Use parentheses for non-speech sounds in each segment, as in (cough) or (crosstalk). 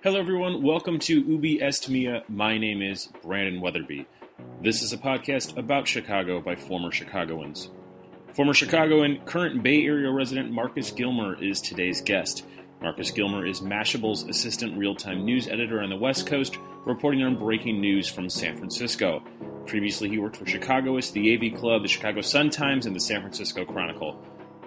Hello, everyone. Welcome to Ubi Est Mea. My name is Brandon Wetherbee. This is a podcast about Chicago by former Chicagoans. Former Chicagoan, current Bay Area resident Marcus Gilmer is today's guest. Marcus Gilmer is Mashable's assistant real time news editor on the West Coast, reporting on breaking news from San Francisco. Previously, he worked for Chicagoist, the AV Club, the Chicago Sun Times, and the San Francisco Chronicle.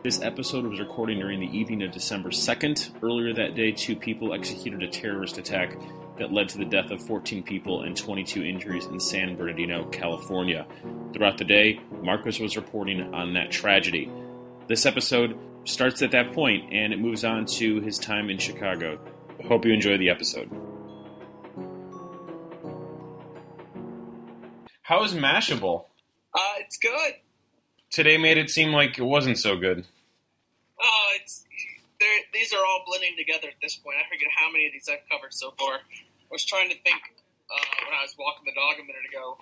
This episode was recorded during the evening of December 2nd. Earlier that day, two people executed a terrorist attack that led to the death of 14 people and 22 injuries in San Bernardino, California. Throughout the day, Marcus was reporting on that tragedy. This episode starts at that point and it moves on to his time in Chicago. Hope you enjoy the episode. How is Mashable? Uh, it's good. Today made it seem like it wasn't so good. Oh, it's these are all blending together at this point. I forget how many of these I've covered so far. I was trying to think uh, when I was walking the dog a minute ago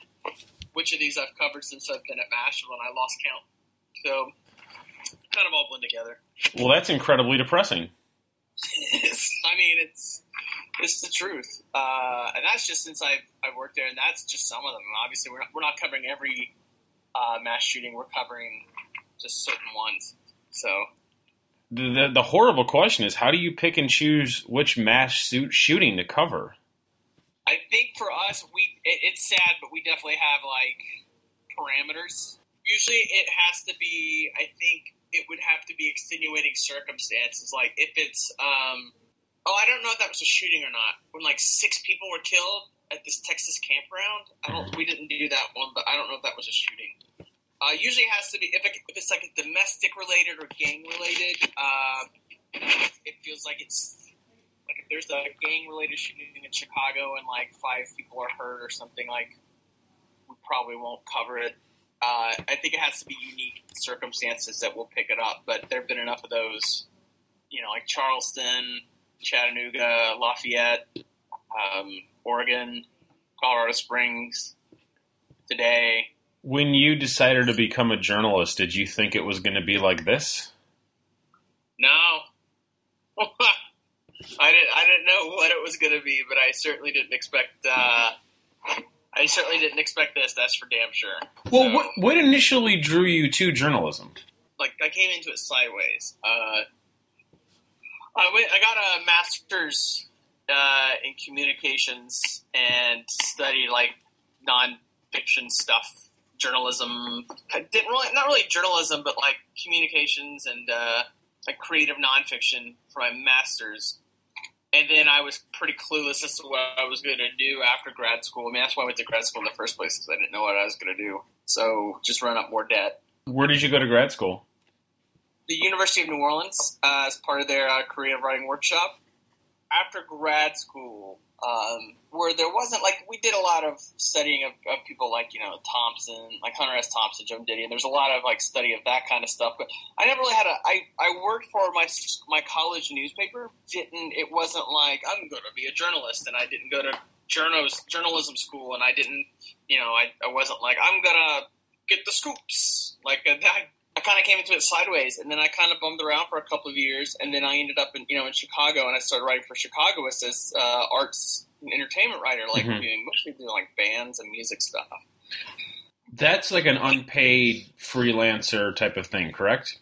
which of these I've covered since I've been at Mashable, and I lost count. So, kind of all blend together. Well, that's incredibly depressing. I mean, it's it's the truth, uh, and that's just since I've I've worked there, and that's just some of them. Obviously, we're not, we're not covering every uh, mass shooting. We're covering just certain ones. So. The, the, horrible question is how do you pick and choose which mass suit shooting to cover? I think for us, we it, it's sad, but we definitely have like parameters. Usually, it has to be. I think it would have to be extenuating circumstances, like if it's. um Oh, I don't know if that was a shooting or not. When like six people were killed at this Texas campground. I don't. We didn't do that one, but I don't know if that was a shooting. Uh, usually, has to be if, it, if it's like a domestic related or gang related. Uh, it feels like it's like if there's a gang related shooting in Chicago and like five people are hurt or something, like we probably won't cover it. Uh, I think it has to be unique circumstances that will pick it up, but there have been enough of those, you know, like Charleston, Chattanooga, Lafayette, um, Oregon, Colorado Springs, today. When you decided to become a journalist, did you think it was going to be like this? No, (laughs) I didn't. I didn't know what it was going to be, but I certainly didn't expect. Uh, I certainly didn't expect this. That's for damn sure. Well, So, what, what initially drew you to journalism? like I came into it sideways. Uh, I went. I got a master's uh, in communications and studied like nonfiction stuff, journalism. Didn't really, not really journalism, but like communications and uh, like creative nonfiction for my master's. And then I was pretty clueless as to what I was going to do after grad school. I mean, that's why I went to grad school in the first place because I didn't know what I was going to do. So just run up more debt. Where did you go to grad school? the University of New Orleans uh, as part of their uh, creative writing workshop. After grad school, um, where there wasn't like we did a lot of studying of, of people like you know Thompson, like Hunter S. Thompson, Joan Didion. There's a lot of like study of that kind of stuff, but I never really had a. I I worked for my my college newspaper. Didn't it wasn't like I'm going to be a journalist, and I didn't go to journals journalism school, and I didn't you know I I wasn't like I'm gonna get the scoops like I I kind of came into it sideways, and then I kind of bummed around for a couple of years, and then I ended up in you know in Chicago, and I started writing for Chicagoist as uh, arts and entertainment writer, like Mhm. doing mostly doing like bands and music stuff. That's like an unpaid freelancer type of thing, correct?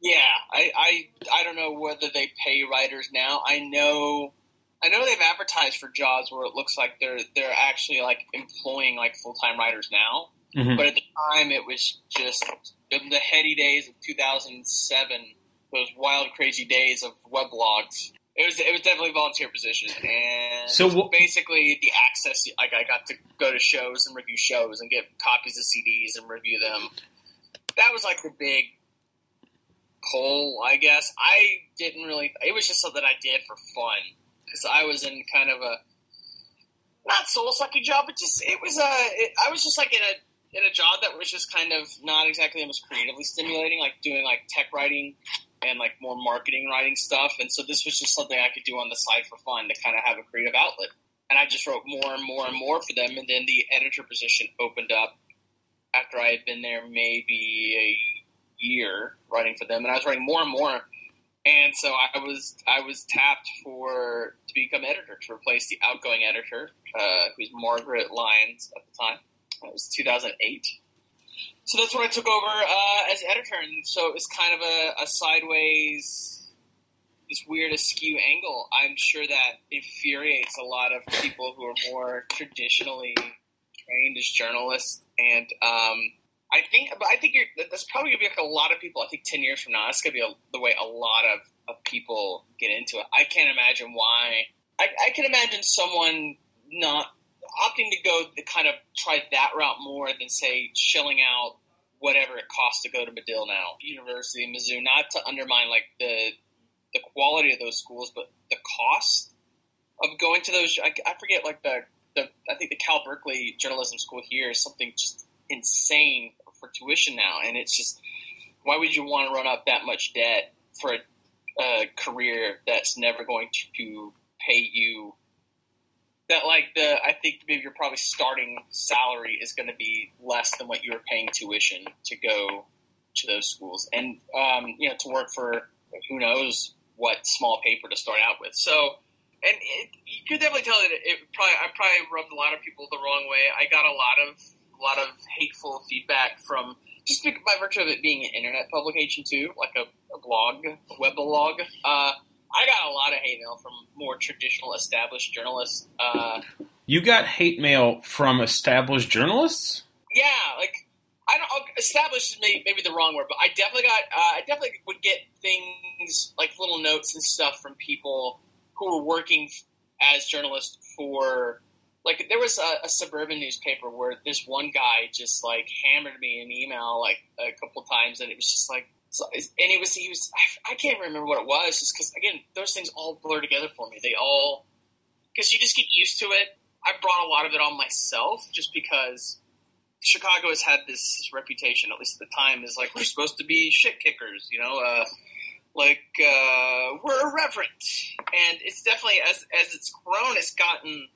Yeah, I, I I don't know whether they pay writers now. I know I know they've advertised for jobs where it looks like they're they're actually like employing like full time writers now. Mhm. But at the time, it was just in the heady days of 2007, those wild, crazy days of weblogs. It was it was definitely a volunteer position, and So wh- basically the access. Like I got to go to shows and review shows and get copies of CDs and review them. That was like the big pull, I guess. I didn't really. It was just something I did for fun because I was in kind of a not soul sucking job, but just it was a. It, I was just like in a in a job that was just kind of not exactly the most creatively stimulating, like doing like tech writing and like more marketing writing stuff. And so this was just something I could do on the side for fun to kind of have a creative outlet. And I just wrote more and more and more for them. And then the editor position opened up after I had been there maybe a year writing for them. And I was writing more and more. and so I was I was tapped for to become editor to replace the outgoing editor, uh, who's Margaret Lyons at the time. It was 2008. So that's when I took over uh, as editor, and so it was kind of a, a sideways, this weird askew angle. I'm sure that infuriates a lot of people who are more traditionally trained as journalists, and um, I think, but I think that's probably gonna be like a lot of people. I think ten years from now, that's gonna be a, the way a lot of, of people get into it. I can't imagine why. I, I can imagine someone not opting to go the kind of try that route more than say shelling out whatever it costs to go to Medill now, University, of Mizzou. Not to undermine like the the quality of those schools, but the cost of going to those. I, I forget like the the I think the Cal Berkeley journalism school here is something just insane for tuition now, and it's just why would you want to run up that much debt for a, a career that's never going to pay you? That like the I think maybe your probably starting salary is going to be less than what you were paying tuition to go to those schools, and um, you know to work for who knows what small paper to start out with. So and it, you could definitely tell that it, probably I probably rubbed a lot of people the wrong way. I got a lot of a lot of hateful feedback from just by virtue of it being an internet publication too, like a, a blog, a web blog. Uh, I got a lot of hate mail from more traditional established journalists. Uh, you got hate mail from established journalists? Yeah, like I don't established is maybe, maybe the wrong word, but I definitely got uh, I definitely would get things like little notes and stuff from people who were working as journalists for like there was a, a, suburban newspaper where this one guy just like hammered me an email like a couple times, and it was just like, so, and it was he was I, I can't remember what it was, just because again those things all blur together for me. They all because you just get used to it. I brought a lot of it on myself just because Chicago has had this reputation, at least at the time, is like we're supposed to be shit kickers, you know. Uh, like uh, we're irreverent, and it's definitely as as it's grown, it's gotten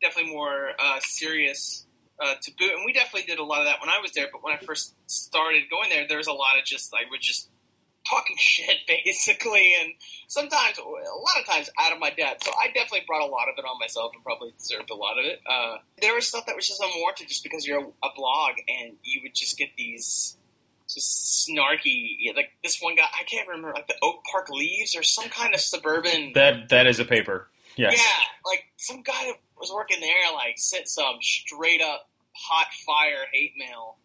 definitely more uh, serious uh, to boot. And we definitely did a lot of that when I was there. But when I first started going there, there was a lot of just I would just talking (laughs) shit basically, and sometimes a lot of times out of my depth. So I definitely brought a lot of it on myself and probably deserved a lot of it. Uh, there was stuff that was just unwarranted just because you're a, a blog and you would just get these just snarky. Like this one guy, I can't remember, like the Oak Park Leaves or some kind of suburban. That that is a paper. Yes. Yeah, like some guy that was working there, like sent some straight up hot fire hate mail,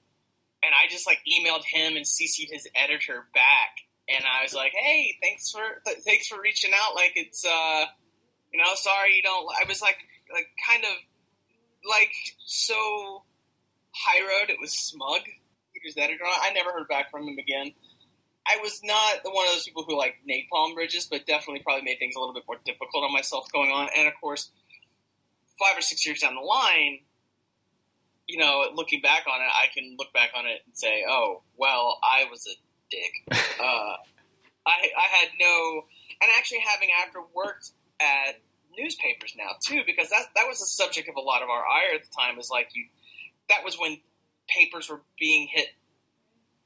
and I just like emailed him and CC'd his editor back, and I was like, "Hey, thanks for th- thanks for reaching out. Like it's uh, you know, sorry you don't." I was like, like kind of like so high road. It was smug. His editor. I never heard back from him again. I was not the one of those people who like napalm bridges, but definitely probably made things a little bit more difficult on myself going on. And of course, five or six years down the line, you know, looking back on it, I can look back on it and say, "Oh, well, I was a dick." (laughs) uh, I, I had no, and actually having after worked at newspapers now too, because that that was the subject of a lot of our ire at the time. Is like you, that was when papers were being hit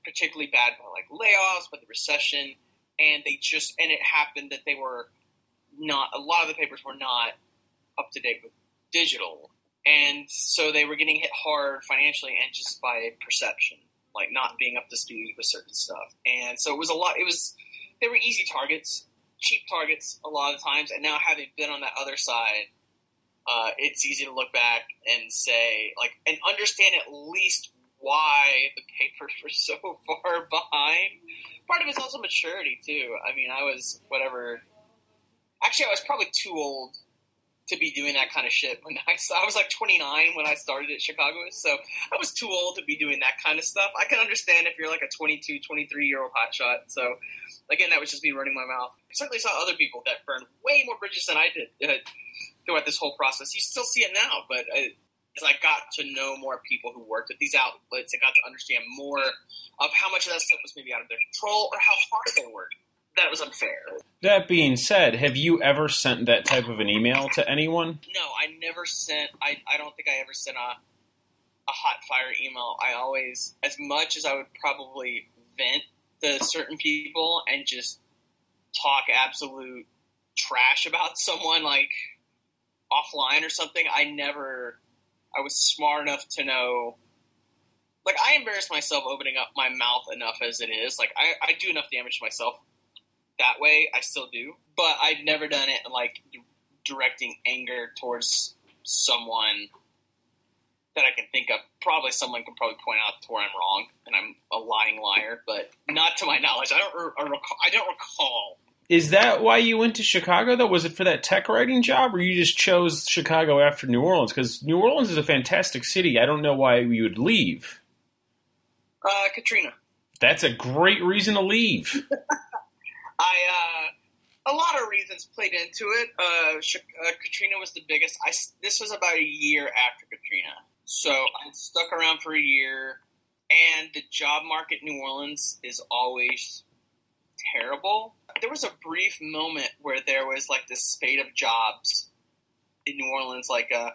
particularly bad by like layoffs, by the recession, and they just and it happened that they were not a lot of the papers were not up to date with digital, and so they were getting hit hard financially and just by perception, like not being up to speed with certain stuff, and so it was a lot. It was they were easy targets, cheap targets a lot of times, and now having been on that other side. Uh, it's easy to look back and say, like, and understand at least why the (laughs) papers were so (laughs) far behind. Part of it's also maturity too. I mean, I was whatever. Actually, I was probably too old to be doing that kind of shit when I I was like 29 when I started at Chicago, so I was too old to be doing that kind of stuff. I can understand if you're like a 22, 23 year old hotshot. So again, that was just me running my mouth. I certainly saw other people that burned way more bridges than I did uh, throughout this whole process. You still see it now, but uh, as I got to know more people who worked at these outlets, I got to understand more of how much of that stuff was maybe out of their control or how hard they worked. That was unfair. That being said, have you ever sent that type of an email to anyone? No, I never sent. I, I don't think I ever sent a a hot fire email. I always, as much as I would probably vent to certain people and just talk absolute trash about (laughs) someone like offline or something. I never, I was smart enough to know. Like I embarrass myself opening up my mouth enough as it is. Like I, I do enough damage to myself that way. I still do, but I've never done it like directing anger towards someone that I can think of. Probably someone can probably point out to where I'm wrong and I'm a lying liar, but not to my knowledge. I don't. I, recall, I don't recall is that why you went to Chicago though? Was it for that tech writing job, or you just chose Chicago after New Orleans? Because New Orleans is a fantastic city. I don't know why you would leave. Uh, Katrina. That's a great reason to leave. (laughs) I uh, a lot of reasons played into it. Uh, uh, Katrina was the biggest. I this was about a year after Katrina, so I stuck around for a year. And the job market in New Orleans is always terrible. There was a brief moment where there was like this spate of jobs in New Orleans, like uh,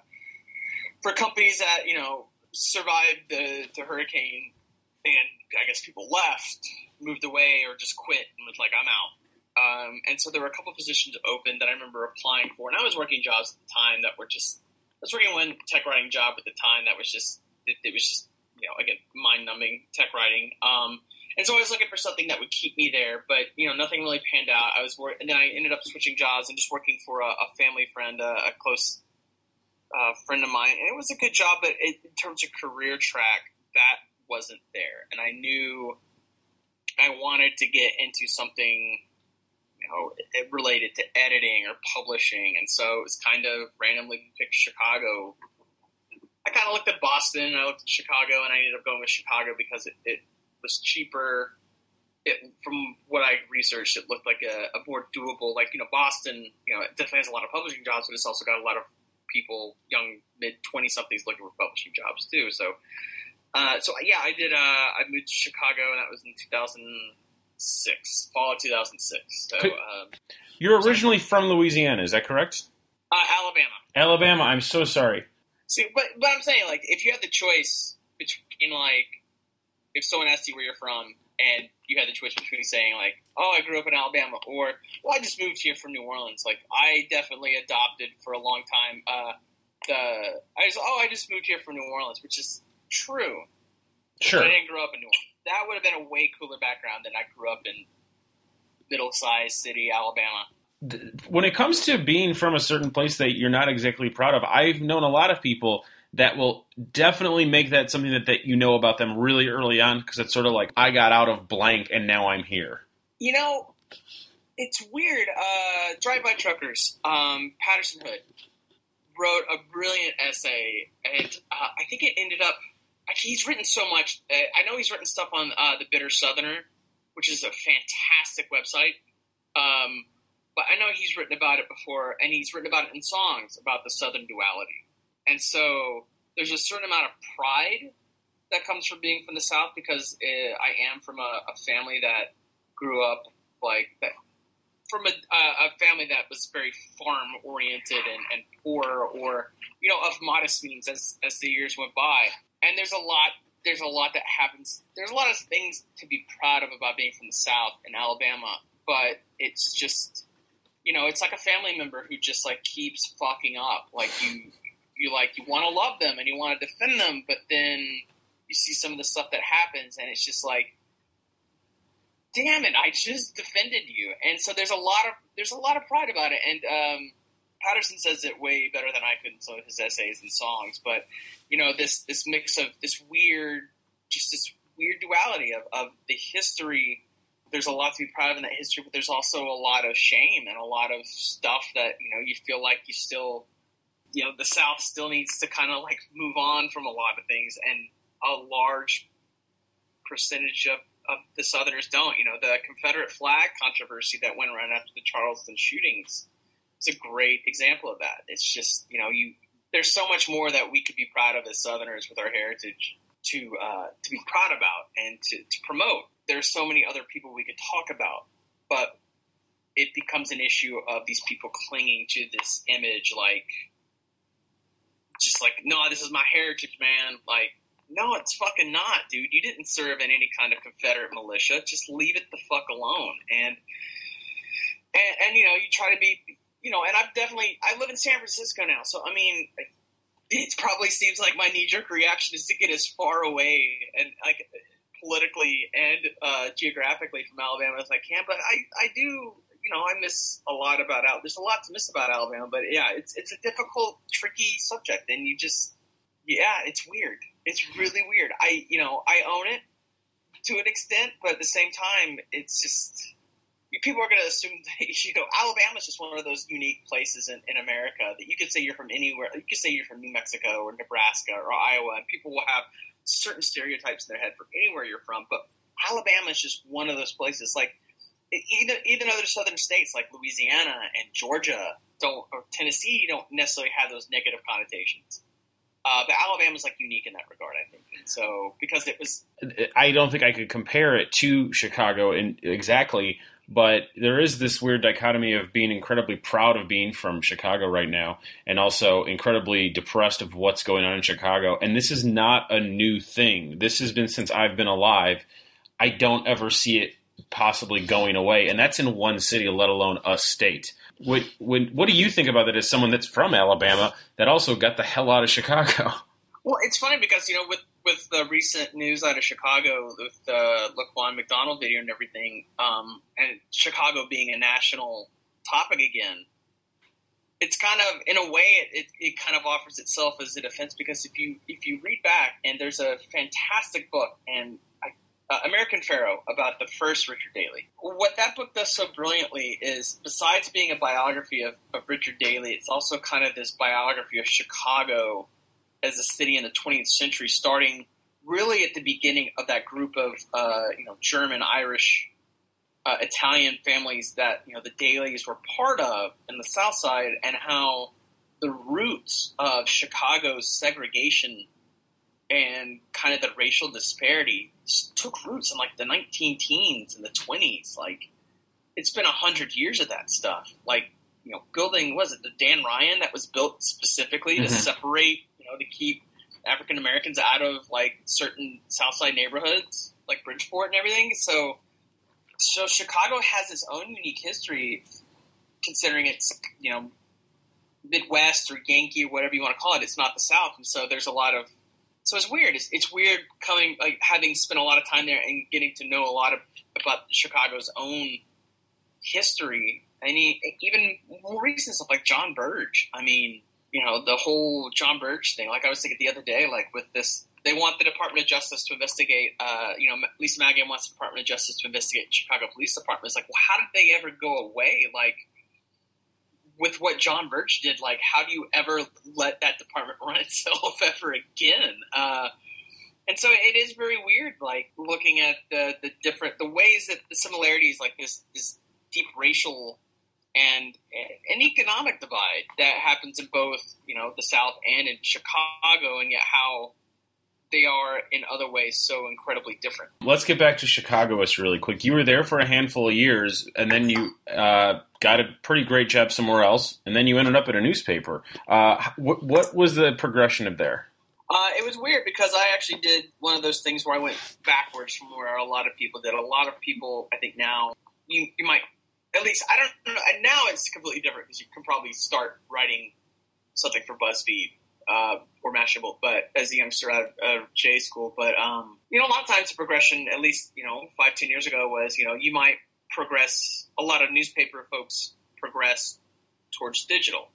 for companies that you know survived the, the hurricane, and I guess people left, moved away, or just quit and was like, "I'm out." Um, and so there were a couple positions open that I remember applying for, and I was working jobs at the time that were just. I was working one tech writing job at the time that was just it, it was just you know again mind numbing tech writing. Um, and so I was looking for something that would keep me there, but you know nothing really panned out. I was and then I ended up switching jobs and just working for a, a family friend, a, a close uh, friend of mine, and it was a good job. But it, in terms of career track, that wasn't there, and I knew I wanted to get into something you know related to editing or publishing, and so it was kind of randomly picked Chicago. I kind of looked at Boston, I looked at Chicago, and I ended up going with Chicago because it, it was cheaper. It, from what I researched, it looked like a, a, more doable. Like you know, Boston, you know, it definitely has a lot of publishing jobs, but it's also got a lot of people, young mid twenty somethings, looking for publishing jobs too. So, uh, so yeah, I did. Uh, I moved to Chicago, and that was in two thousand six, fall of two thousand six. So, um, you're originally from Louisiana, is that correct? Uh, Alabama. Alabama. I'm so sorry. See, but but I'm saying like if you had the choice between like if someone asked you where you're from and you had the choice between saying like, "Oh, I grew up in Alabama," or "Well, I just moved here from New Orleans," like I definitely adopted for a long time uh, the I just oh I just moved here from New Orleans, which is true. Sure, I didn't grow up in New Orleans. That would have been a way cooler background than I grew up in middle-sized city, Alabama. When it comes to being from a certain place that you're not exactly proud of, I've known a lot of people that will definitely make that something that, that you know about them really early on because it's sort of like I got out of blank and now I'm here. You know, it's weird. Uh, Drive by Truckers, um, Patterson Hood wrote a brilliant essay, and uh, I think it ended up. He's written so much. Uh, I know he's written stuff on uh, the Bitter Southerner, which is a fantastic website. Um, but I know he's written about it before, and he's written about it in songs about the Southern duality. And so there's a certain amount of pride that comes from being from the South because it, uh, I am from a, a, family that grew up like that, from a, a family that was very farm oriented and, and, poor or you know of modest means as as the years went by. And there's a lot there's a lot that happens. There's a lot of things to be proud of about being from the South in Alabama, but it's just you know it's like a family member who just like keeps fucking up. Like you you like you want to love them and you want to defend them, but then you see some of the stuff that happens, and it's just like, damn it, I just defended you. And so there's a lot of there's a lot of pride about it, and um, Patterson says it way better than I could in some of his essays and songs. But you know this this mix of this weird, just this weird duality of, of the history. There's a lot to be proud of in that history, but there's also a lot of shame and a lot of stuff that you know you feel like you still you know the South still needs to kind of like move on from a lot of things, and a large percentage of, of the Southerners don't. You know, the Confederate flag controversy that went around after the Charleston shootings is a great example of that. It's just you know you there's so much more that we could be proud of as Southerners with our heritage to uh, to be proud about and to, to promote. There's so many other people we could talk about, but it becomes an issue of these people clinging to this image like just like, no, this is my heritage, man. Like, no, it's fucking not, dude. You didn't serve in any kind of Confederate militia. Just leave it the fuck alone. And and, and you know, you try to be, you know, and I've definitely I live in San Francisco now, so I mean, it probably seems like my knee jerk reaction is to get as far away and like politically and uh, geographically from Alabama as I can. But I, I do, you know, I miss a lot about Al. There's a lot to miss about Alabama, but yeah, it's it's a difficult, tricky subject, and you just, yeah, it's weird. It's really weird. I, you know, I own it to an extent, but at the same time, it's just people are going to assume that (laughs) you know Alabama is just one of those unique places in, in America that you could say you're from anywhere. You could say you're from New Mexico or Nebraska or Iowa, and people will have certain stereotypes in their head for anywhere you're from. But Alabama is just one of those places. Like even even other southern states like Louisiana and Georgia don't or Tennessee don't necessarily have those negative connotations. Uh, but Alabama's like unique in that regard, I think. And so because it was, I don't think I could compare it to Chicago in exactly but there is this weird dichotomy of being incredibly proud of being from Chicago right now and also incredibly depressed of what's going on in Chicago. And this is not a new thing. This has been since I've been alive. I don't ever see it possibly going away. And that's in one city, let alone a state. What, what, what do you think about that as someone that's from Alabama that also got the hell out of Chicago? Well, it's funny because, you know, with with the recent news out of Chicago with the Laquan McDonald video and everything, um, and Chicago being a national topic again, it's kind of in a way it, it, it, kind of offers itself as a defense because if you if you read back and there's a fantastic book and uh, American Pharaoh about the first Richard Daley. What that book does so brilliantly is besides being a biography of, of Richard Daley, it's also kind of this biography of Chicago as a city in the 20th century, starting really at the beginning of that group of uh, you know German, Irish, uh, Italian families that you know the Daleys were part of in the South Side, and how the roots of Chicago's segregation and kind of the racial disparity took roots in like the 19 teens and the 20s. Like it's been a hundred years of that stuff. Like you know, building was it the Dan Ryan that was built specifically mm-hmm. to separate you know, to keep African Americans out of like certain Southside neighborhoods, like Bridgeport and everything. So, so Chicago has its own unique history, considering it's you know Midwest or Yankee or whatever you want to call it. It's not the South, and so there's a lot of so it's weird. It's, it's weird coming like having spent a lot of time there and getting to know a lot of about Chicago's own history. And even more recent stuff like John Burge. I mean, you know, the whole John Burge thing. Like I was thinking the other day, like with this, they want the Department of Justice to investigate. Uh, you know, Lisa Madigan wants the Department of Justice to investigate Chicago Police Department. It's like, well, how did they ever go away? Like with what John Burge did, like how do you ever let that department (laughs) run itself (laughs) ever again? Uh, and so it is very weird, like looking at the the different the ways that the similarities, like this this deep racial and an economic divide that happens in both, you know, the South and in Chicago, and yet how they are in other ways so incredibly different. Let's get back to Chicago us really quick. You were there for a handful of years, and then you uh, got a pretty great job somewhere else, and then you ended up at a newspaper. Uh, what, what was the progression of there? Uh, it was weird because I actually did one of those things where I went backwards from where a lot of people did. A lot of people, I think now, you, you might at least I don't know. And now it's completely different because you can probably start writing something for BuzzFeed uh, or Mashable, but as a youngster out of J school. But um, you know, a lot of times the progression, at least you know, five ten years ago, was you know you might progress. A lot of newspaper folks progress towards digital.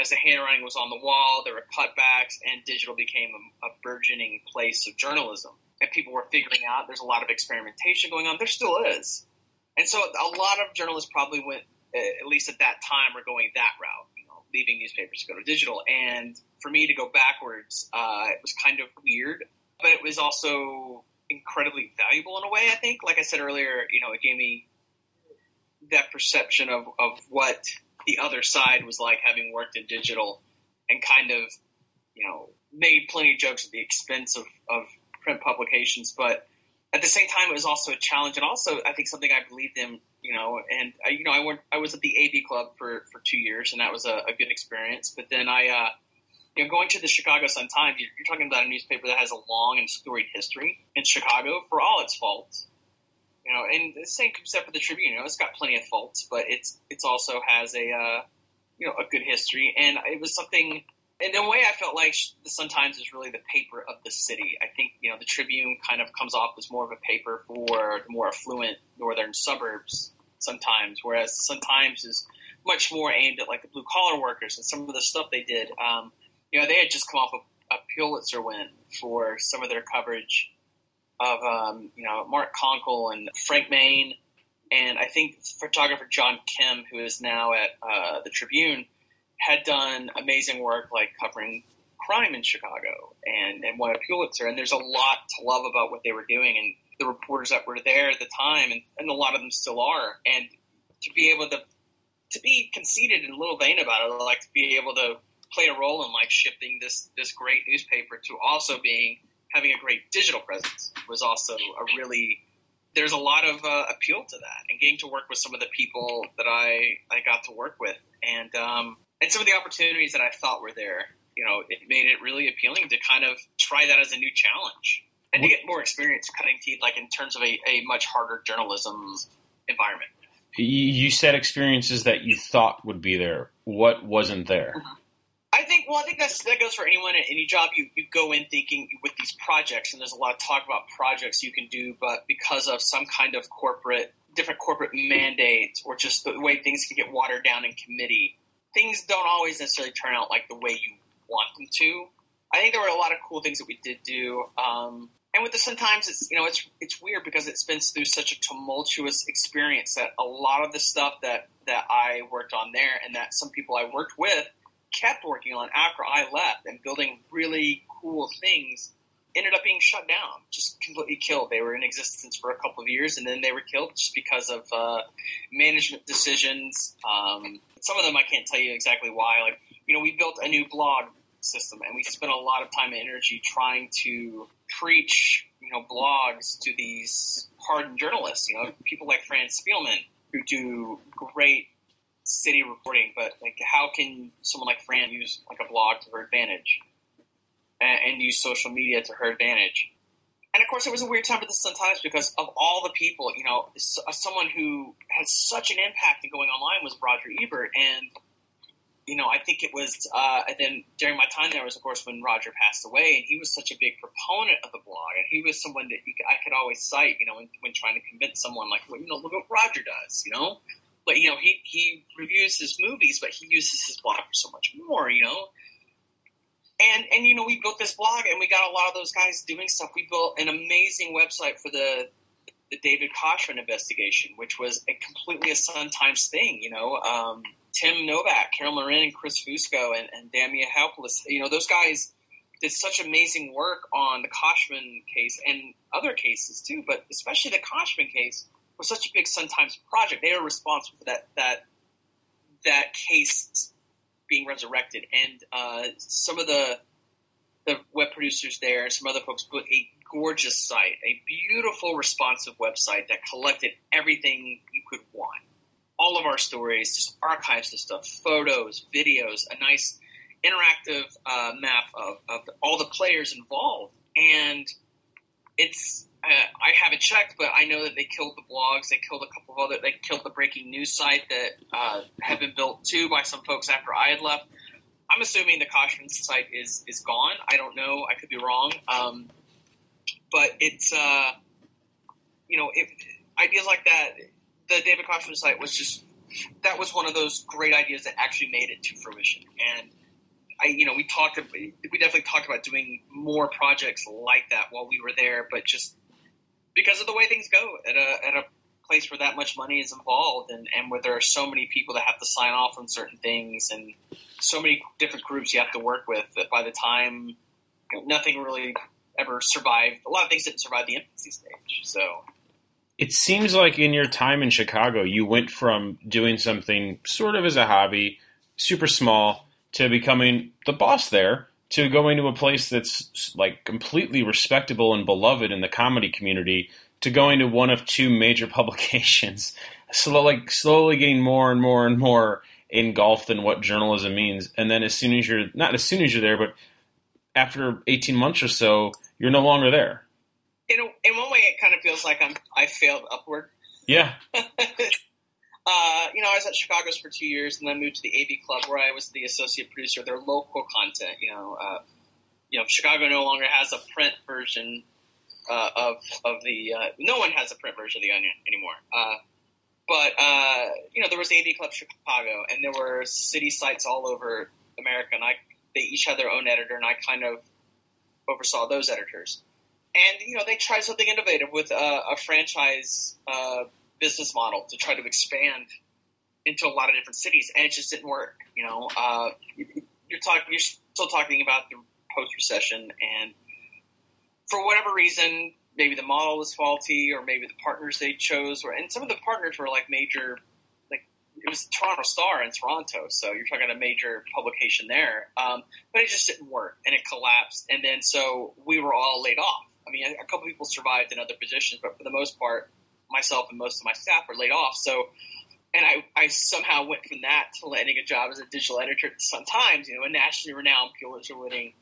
As the handwriting was on the wall, there were cutbacks, and digital became a, a burgeoning place of journalism. And people were figuring out there's a lot of experimentation going on. There still is and so a lot of journalists probably went, at least at that time, were going that route, you know, leaving newspapers to go to digital. And for me to go backwards, uh, it was kind of weird, but it was also incredibly valuable in a way, I think. Like I said earlier, you know, it gave me that perception of, of what the other side was like having worked in digital and kind of, you know, made plenty of jokes at the expense of, of print publications, but at the same time, it was also a challenge, and also I think something I believed in. You know, and I, you know, I went, I was at the AV Club for for two years, and that was a, a good experience. But then I, uh, you know, going to the Chicago Sun Times, you're, you're talking about a newspaper that has a long and storied history in Chicago for all its faults. You know, and the same concept for the Tribune. You know, it's got plenty of faults, but it's it's also has a uh, you know a good history, and it was something. In a way, I felt like the Sun Times is really the paper of the city. I think you know the Tribune kind of comes off as more of a paper for the more affluent northern suburbs sometimes, whereas Sun Times is much more aimed at like the blue collar workers and some of the stuff they did. Um, you know, they had just come off a, a Pulitzer win for some of their coverage of um, you know Mark Konkol and Frank Main, and I think photographer John Kim, who is now at uh, the Tribune, had done amazing work like covering crime in Chicago and and won a Pulitzer. And there's a lot to love about what they were doing and the reporters that were there at the time, and, and a lot of them still are. And to be able to to be conceited and a little vain about it, like to be able to play a role in like shifting this this great newspaper to also being having a great digital presence was also a really there's a lot of uh, appeal to that and getting to work with some of the people that I, I got to work with and um, and some of the opportunities that I thought were there you know it made it really appealing to kind of try that as a new challenge and to get more experience cutting teeth like in terms of a, a much harder journalism environment you said experiences that you thought would be there what wasn't there mm-hmm. I think well, I think that's that goes for anyone at any job. You you go in thinking with these projects, and there's a lot of talk about projects you can do, but because of some kind of corporate different corporate mandates or just the way things can get watered down in committee, things don't always necessarily turn out like the way you want them to. I think there were a lot of cool things that we did do. Um, and with the sometimes it's you know it's it's weird because it's been through such a tumultuous experience that a lot of the stuff that that I worked on there and that some people I worked with kept working on after I left and building really cool things ended up being shut down, just completely killed. They were in existence for a couple of years and then they were killed just because of uh, management decisions. Um, some of them I can't tell you exactly why. Like, you know, we built a new blog system and we spent a lot of time and energy trying to preach, you know, blogs to these hardened journalists, you know, people like Fran Spielman who do great city reporting, but like how can someone like Fran use like a blog to her advantage and, and use social media to her advantage? And of course, it was a weird time for the Sun Times because of all the people, you know, uh, someone who has such an impact in going online was Roger Ebert, and you know, I think it was. Uh, and then during my time there was, of course, when Roger passed away, and he was such a big proponent of the blog, and he was someone that I could always cite, you know, when, when trying to convince someone, like, well, you know, look what Roger does, you know, but you know, he he reviews his movies, but he uses his blog for so much more. You know, and and you know, we built this blog, and we got a lot of those guys doing stuff. We built an amazing website for the the David Koschman investigation, which was a completely a Sun Times thing. You know, um, Tim Novak, Carol Marin, and Chris Fusco, and, and Damia Helpless. You know, those guys did such amazing work on the Koschman case and other cases too, but especially the Koschman case was such a big Sun Times project. They were responsible for that that that case being resurrected, and uh, some of the the web producers there, and some other folks put a gorgeous site, a beautiful, responsive website that collected everything you could want. All of our stories, just archives of stuff, photos, videos, a nice interactive uh, map of, of all the players involved, and it's uh, I haven't checked, but I know that they killed the blogs. They killed a couple of other. They killed the breaking news site that uh, had been built too by some folks after I had left. I'm assuming the Koschman site is is gone. I don't know. I could be wrong. Um, but it's uh, you know ideas like that. The David Koschman site was just that was one of those great ideas that actually made it to fruition. And I, you know, we talked, we definitely talked about doing more projects like that while we were there, but just because of the way things go at a at a place where that much money is involved and, and where there are so many people that have to sign off on certain things and so many different groups you have to work with that by the time nothing really ever survived. A lot of things didn't survive the infancy stage so. It seems like in your time in chicago you went from doing something sort of as a hobby super small to becoming the boss there to going to a place that's like completely respectable and beloved in the comedy community to going to one of two major (laughs) publications, slowly, like slowly getting more and more and more engulfed in what journalism means. And then as soon as you're not as soon as you're there, but after 18 months or so, you're no longer there. in a, in one way, it kind of feels like I'm I failed upward. Yeah. (laughs) uh, you know, I was at Chicagoist for two years, and then moved to the AV Club, where I was the associate producer of their local content. You know, uh, you know, Chicago no longer has a print version uh, of of the. Uh, no one has a print version of the Onion anymore. Uh, but uh, you know, there was AV Club Chicago, and there were city sites all over America, and I they each had their own editor, and I kind of oversaw those editors. And you know, they tried something innovative with a, franchise business model to try to expand into a lot of different cities, and it just didn't work. You know, uh, you're talking, you're still talking about the post recession, and for whatever reason, maybe the model was faulty, or maybe the partners they chose were, and some of the partners were like major, like it was the Toronto Star in Toronto, so you're talking a major publication there, um, but it just didn't work, and it collapsed, and then so we were all laid off. I mean, a couple people survived in other positions, but for the most part, myself and most of my staff were laid off. So, and I, I somehow went from that to landing a job as a digital editor at the Sun Times, you know, a nationally renowned Pulitzer winning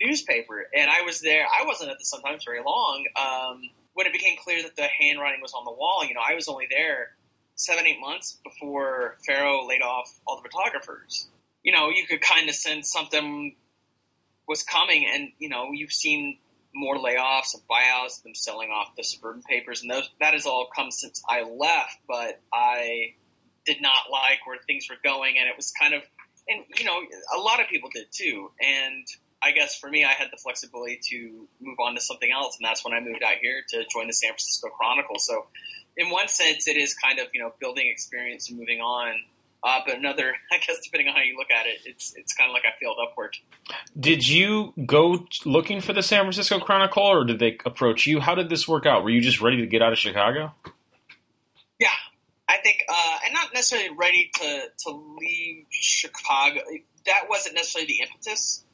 newspaper. And I was there, I wasn't at the Sun Times very long. Um, when it became clear that the handwriting was on the wall, you know, I was only there seven, eight months before Farrow laid off all the photographers. You know, you could kind of sense something was coming, and, you know, you've seen more layoffs and buyouts, them selling off the suburban papers, and those that has all come since I left. But I did not like where things were going, and it was kind of, and you know, a lot of people did too. And I guess for me, I had the flexibility to move on to something else, and that's when I moved out here to join the San Francisco Chronicle. So, in one sense, it is kind of you know building experience and moving on. Uh, but another, (laughs) I guess, depending on how you look at it, it's it's kind of like I failed upward. Did you go looking for the San Francisco Chronicle, or did they approach you? How did this work out? Were you just ready to get out of Chicago? Yeah, I think, uh, and not necessarily ready to to leave Chicago. That wasn't necessarily the impetus,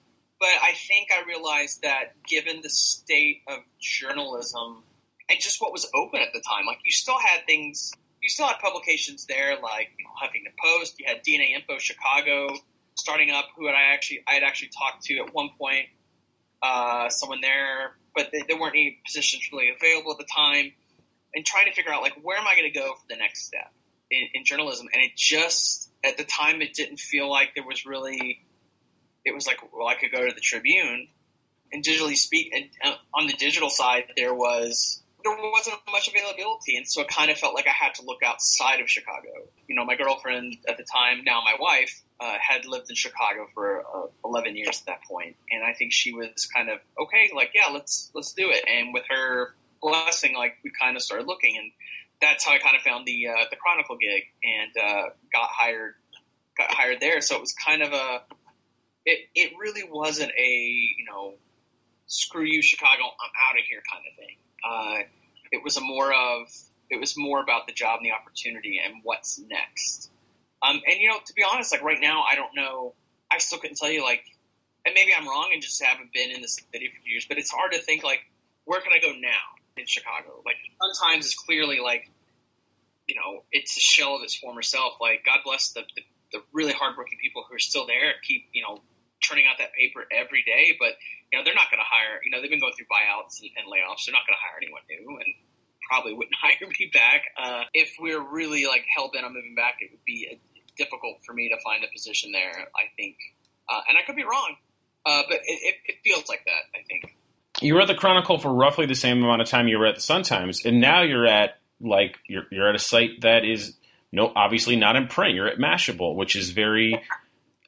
but I think I realized that given the state of journalism and just what was open at the time, like you still had things you still had publications there like you know, Huffington Post. You had DNA Info Chicago starting up, who I actually I had actually talked to at one point, uh, someone there, but they, there weren't any positions really available at the time, and trying to figure out like where am I going to go for the next step in, in journalism, and it just at the time it didn't feel like there was really. It was like, well, I could go to the Tribune, and digitally speak, and uh, on the digital side, there was there wasn't much availability, and so it kind of felt like I had to look outside of Chicago. You know, my girlfriend at the time, now my wife, uh, had lived in Chicago for uh, 11 years at that point, and I think she was kind of okay, like yeah, let's let's do it. And with her blessing, like we kind of started looking, and that's how I kind of found the uh, the Chronicle gig and uh, got hired got hired there. So it was kind of a it it really wasn't a you know screw you Chicago, I'm out of here kind of thing. Uh, it was a more of it was more about the job and the opportunity and what's next. Um, and you know, to be honest, like right now, I don't know. I still couldn't tell you like, and maybe I'm wrong and just haven't been in the city for years. But it's hard to think like, where can I go now in Chicago? Like sometimes it's clearly like, you know, it's a shell of its former self. Like God bless the, the, the really hardworking people who are still there, keep you know turning out that paper every day, but you know they're not going to hire. You know they've been going through buyouts and, and layoffs. They're not going to hire anyone new, and probably wouldn't (laughs) hire me back. Uh, if we're really like hell bent on moving back, it would be difficult for me to find a position there. I think, uh, and I could be wrong, uh, but it, it, it feels like that. I think. You were at the Chronicle for roughly the same amount of time you were at the Sun Times, and now you're at like you're you're at a site that is no obviously not in print. You're at Mashable, which is very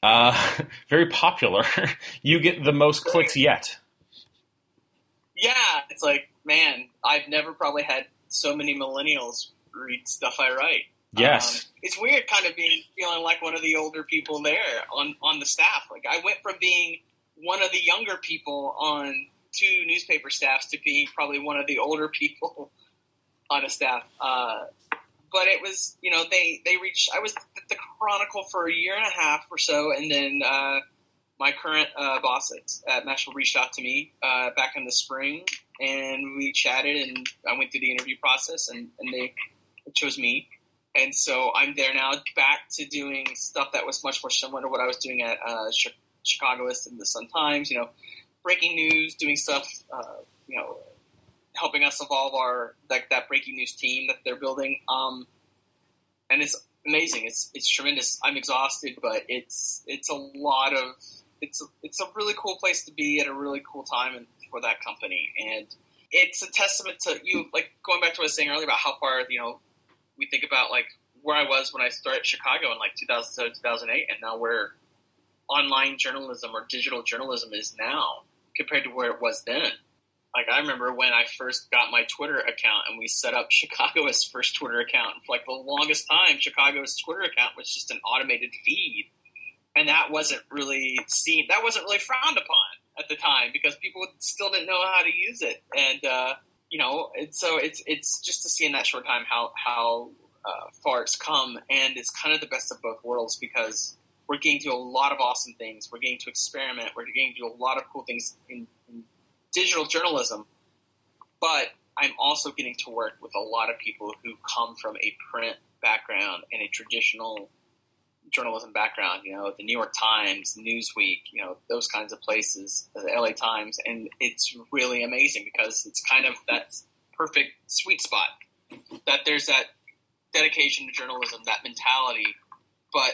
uh, (laughs) very popular. (laughs) you get the most clicks yet. Yeah, it's like, man, I've never probably had so many millennials read stuff I write. Yes, um, it's weird, kind of being feeling like one of the older people there on on the staff. Like I went from being one of the younger people on two newspaper staffs to being probably one of the older (laughs) people on a staff. Uh, but it was, you know, they they reached. I was at the Chronicle for a year and a half or so, and then uh, my current uh, boss at, at Mashable reached out to me uh, back in the spring, and we chatted, and I went through the interview process, and, and they chose me. And so I'm there now, back to doing stuff that was much more similar to what I was doing at uh, Chicagoist and the Sun Times. You know, breaking news, doing stuff. Uh, you know, helping us evolve our like that breaking news team that they're building. Um, and it's amazing. It's it's tremendous. I'm exhausted, but it's it's a lot of it's a, it's a really cool place to be at a really cool time and for that company. And it's a testament to you, like going back to what I was saying earlier about how far you know we think about like where I was when I started Chicago in like 2007, 2008, and now where online journalism or digital journalism is now compared to where it was then. Like I remember when I first got my Twitter account and we set up (laughs) Chicagoist's first Twitter account. For like the longest time, Chicagoist's Twitter account was just an automated feed, and that wasn't really seen. That wasn't really frowned upon at the time because people still didn't know how to use it. And uh, you know, it's, so it's it's just to see in that short time how how uh, far it's come, and it's kind of the best of both worlds because we're getting to a lot of awesome things. We're getting to experiment. We're getting to do a lot of cool things in, in digital journalism, but I'm also getting to work with a lot of people who come from a print background and a traditional journalism background. You know, the New York Times, Newsweek, you know, those kinds of places, the LA Times, and it's really amazing because it's kind of that perfect sweet spot. That there's that dedication to journalism, that mentality, but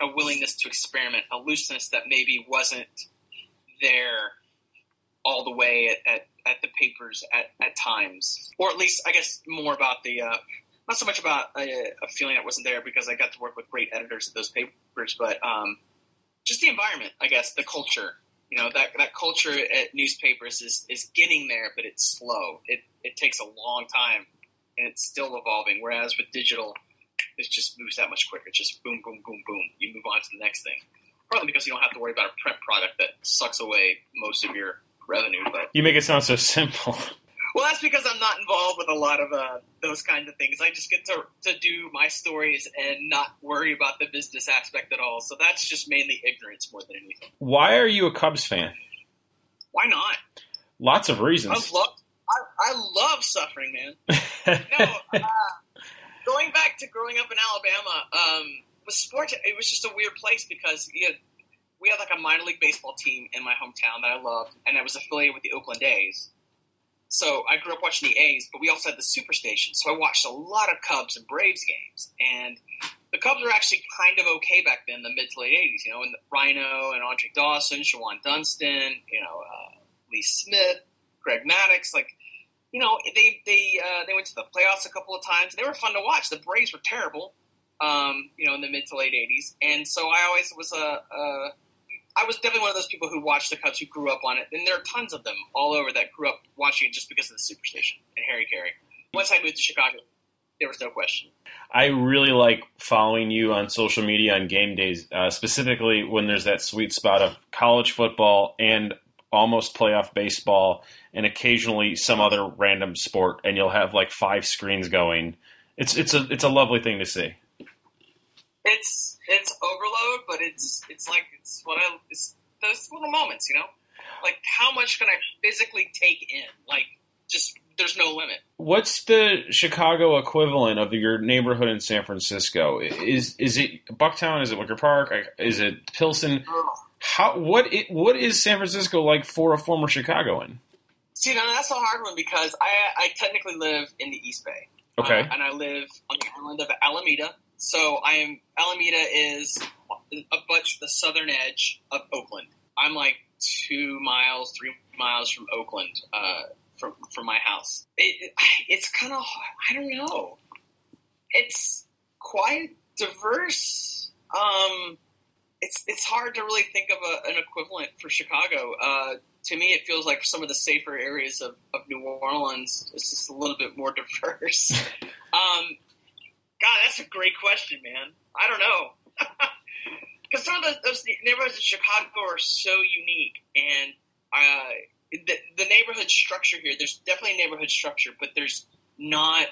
a willingness to experiment, a looseness that maybe wasn't there all the way at, at, at the papers at, at times, or at least I guess more about the uh, not so much about a, a, feeling that wasn't there because I got to work with great editors at those papers, but um, just the environment, I guess, the culture. You know that that culture at newspapers is is getting there, but it's slow. It it takes a long time, and it's still evolving. Whereas with digital, it just moves that much quicker. It's just boom, boom, boom, boom. You move on to the next thing. Partly because you don't have to worry about a print product that sucks away most of your revenue. But you make it sound so simple. Well, that's because I'm not involved with a lot of uh, those kinds of things. I just get to to do my stories and not worry about the business aspect at all. So that's just mainly ignorance more than anything. Why are you a Cubs fan? Why not? Lots of reasons. I love I, I love suffering, man. (laughs) no, uh, going back to growing up in Alabama, um, with sports, it was just a weird place because you had, we had like a minor league baseball team in my hometown that I loved, and I was affiliated with the Oakland A's. So I grew up watching the A's, but we also had the Superstation. So I watched a lot of Cubs and Braves games, and the Cubs were actually kind of okay back then, the mid to late '80s. You know, and Ryno and Andre Dawson, Shawon Dunston, you know, uh, Lee Smith, Greg Maddux, like you know, they they uh, they went to the playoffs a couple of times. They were fun to watch. The Braves were terrible, um, you know, in the mid to late '80s, and so I always was a. Uh, I was definitely one of those people who watched the Cubs, who grew up on it, and there are tons of them all over that grew up watching it just because of the Superstation and Harry Caray. Once I moved to Chicago, there was no question. I really like following you on social media on game days, uh, specifically when there's that sweet spot of college football and almost playoff baseball and occasionally some other random sport, and you'll have like five screens going. It's it's a it's a lovely thing to see. It's it's overload, but it's it's like it's what I it's those little moments, you know. Like how much can I physically take in? Like just there's no limit. What's the Chicago equivalent of your neighborhood in San Francisco? Is is it Bucktown? Is it Wicker Park? Is it Pilsen? How what it, what is San Francisco like for a former Chicagoan? See, now that's a hard one because I I technically live in the East Bay. Okay. Uh, and I live on the island of Alameda. So I am Alameda is a bunch the southern edge of Oakland. I'm like two miles, three miles from Oakland, uh, from from my house. It, it's kind of I don't know. It's quite diverse. Um, it's it's hard to really think of a, an equivalent for Chicago. Uh, to me, it feels like some of the safer areas of, of New Orleans is just a little bit more (laughs) diverse. um, God, that's a great question, man. I don't know. (laughs) Because some of those, those, neighborhoods in Chicago are so unique, and uh, the, the neighborhood structure here, there's definitely a neighborhood structure, but there's not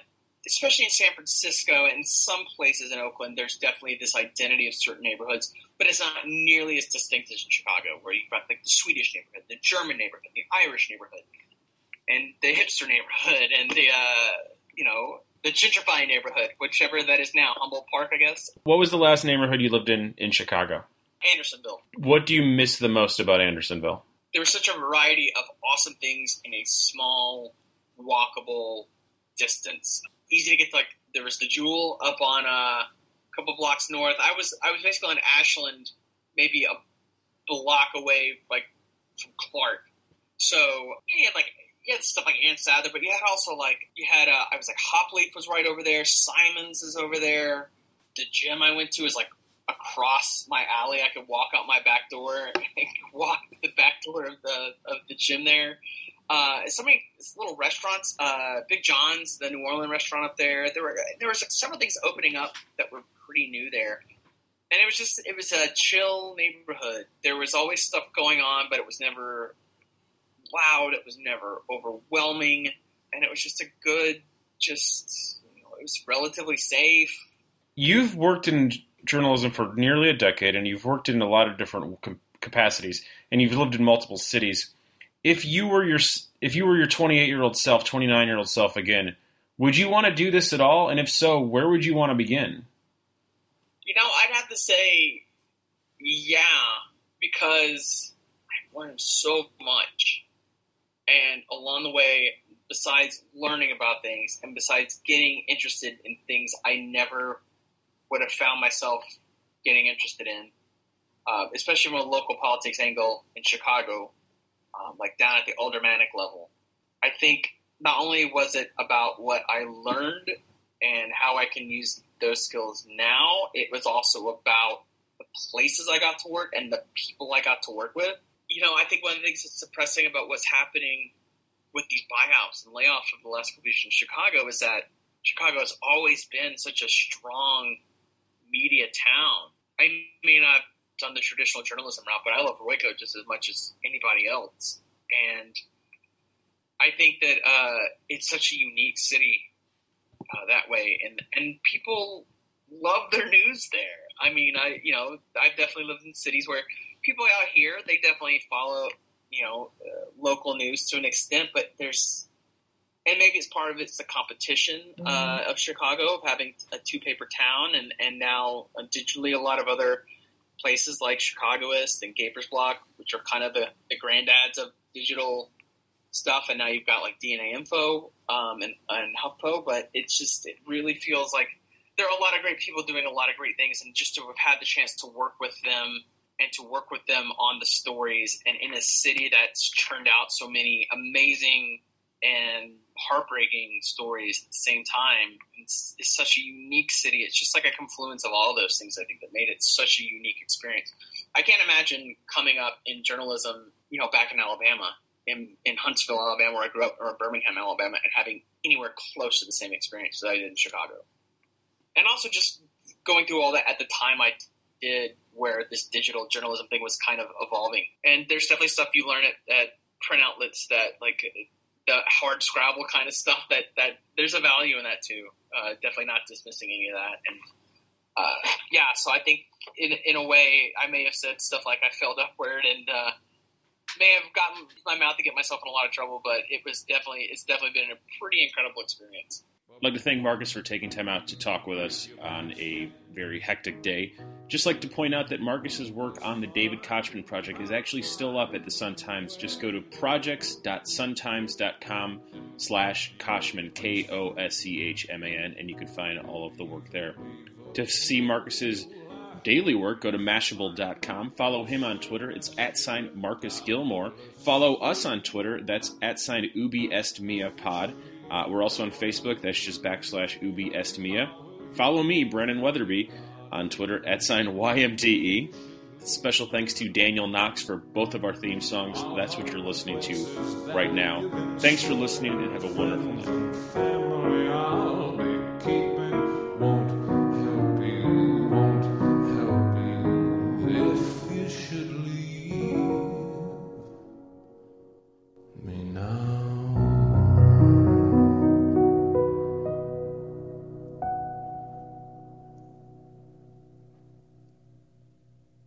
especially in San Francisco and some places in Oakland, there's definitely this identity of certain neighborhoods, but it's not nearly as distinct as in Chicago, where you've got like the Swedish neighborhood, the German neighborhood, the Irish neighborhood, and the hipster neighborhood, and the uh, you know the gentrifying neighborhood, whichever that is now, Humboldt Park, I guess. What was the last neighborhood you lived in in Chicago? Andersonville. What do you miss the most about Andersonville? There was such a variety of awesome things in a small walkable distance. Easy to get to, like there was the Jewel up on uh, a couple blocks north. I was I was basically on Ashland, maybe a block away, like from Clark. So had like you had stuff like Ann Sather, but you had also like you had uh, I was like Hopleaf was right over there. Simon's is over there. The gym I went to is like across my alley. I could walk out my back door (laughs) and walk the back door of the of the gym there. Uh, so many little restaurants, uh, Big Jones, the New Orleans restaurant up there. There were there were several things opening up that were pretty new there, and it was just it was a chill neighborhood. There was always stuff going on, but it was never loud. It was never overwhelming, and it was just a good, just you know, it was relatively safe. You've worked in journalism for nearly a decade, and you've worked in a lot of different capacities, and you've lived in multiple cities if you were your if you were your 28 year old self, 29 year old self again, would you want to do this at all? And if so, where would you want to begin? You know, I'd have to say, yeah, because I've learned so much, and along the way, besides learning about things and besides getting interested in things I never would have found myself getting interested in, uh, especially from a local politics angle in Chicago, um, like down at the aldermanic level. I think not only was it about what I learned and how I can use those skills now, it was also about the places I got to work and the people I got to work with. You know, I think one of the things that's depressing about what's happening with these buyouts and layoffs of the last couple years in Chicago is that Chicago has always been such a strong media town. I mean, I've done the traditional journalism route, but I love Royko just as much as anybody else. And I think that uh, it's such a unique city uh, that way, and and people love their news there. I mean, I you know I've definitely lived in cities where people out here they definitely follow you know uh, local news to an extent, but there's and maybe it's part of it's the competition uh, mm-hmm. of Chicago of having a two paper town and and now uh, digitally a lot of other places like Chicagoist and Gapers Block, which are kind of the, the granddads of digital stuff, and now you've got like DNA Info um, and, and HuffPo, but it's just it really feels like there are a lot of great people doing a lot of great things, and just to have had the chance to work with them and to work with them on the stories, and in a city that's turned out so many amazing and heartbreaking stories at the same time. It's, it's, such a unique city. It's just like a confluence of all those things. I think that made it such a unique experience. I can't imagine coming up in journalism, you know, back in Alabama, in, in Huntsville, Alabama, where I grew up, or Birmingham, Alabama, and having anywhere close to the same experience that I did in Chicago. And also just going through all that at the time I did, where this digital journalism thing was kind of evolving. And there's definitely stuff you learn at, at print outlets that like the hard Scrabble kind of stuff that that there's a value in that too. Uh, definitely not dismissing any of that. And uh, yeah, so I think in in a way I may have said stuff like I failed upward and uh, may have gotten my mouth to get myself in a lot of trouble, but it was definitely it's definitely been a pretty incredible experience. I'd like to thank Marcus for taking time out to talk with us on a very hectic day. Just like to point out that Marcus's work on the David Koschman project is actually still up at the Sun Times. Just go to projects.suntimes.com slash Koschman, K-O-S-C-H-M-A-N, and you can find all of the work there. To see Marcus's daily work, go to Mashable.com. Follow him on Twitter. It's at sign Marcus Gilmer. Follow us on Twitter. That's at sign Ubi Pod. Uh, we're also on Facebook. That's just backslash Ubi Est Mea. Follow me, Brandon Wetherbee, on Twitter at sign YMTE. Special thanks to Daniel Knox for both of our theme songs. That's what you're listening to right now. Thanks for listening and have a wonderful night.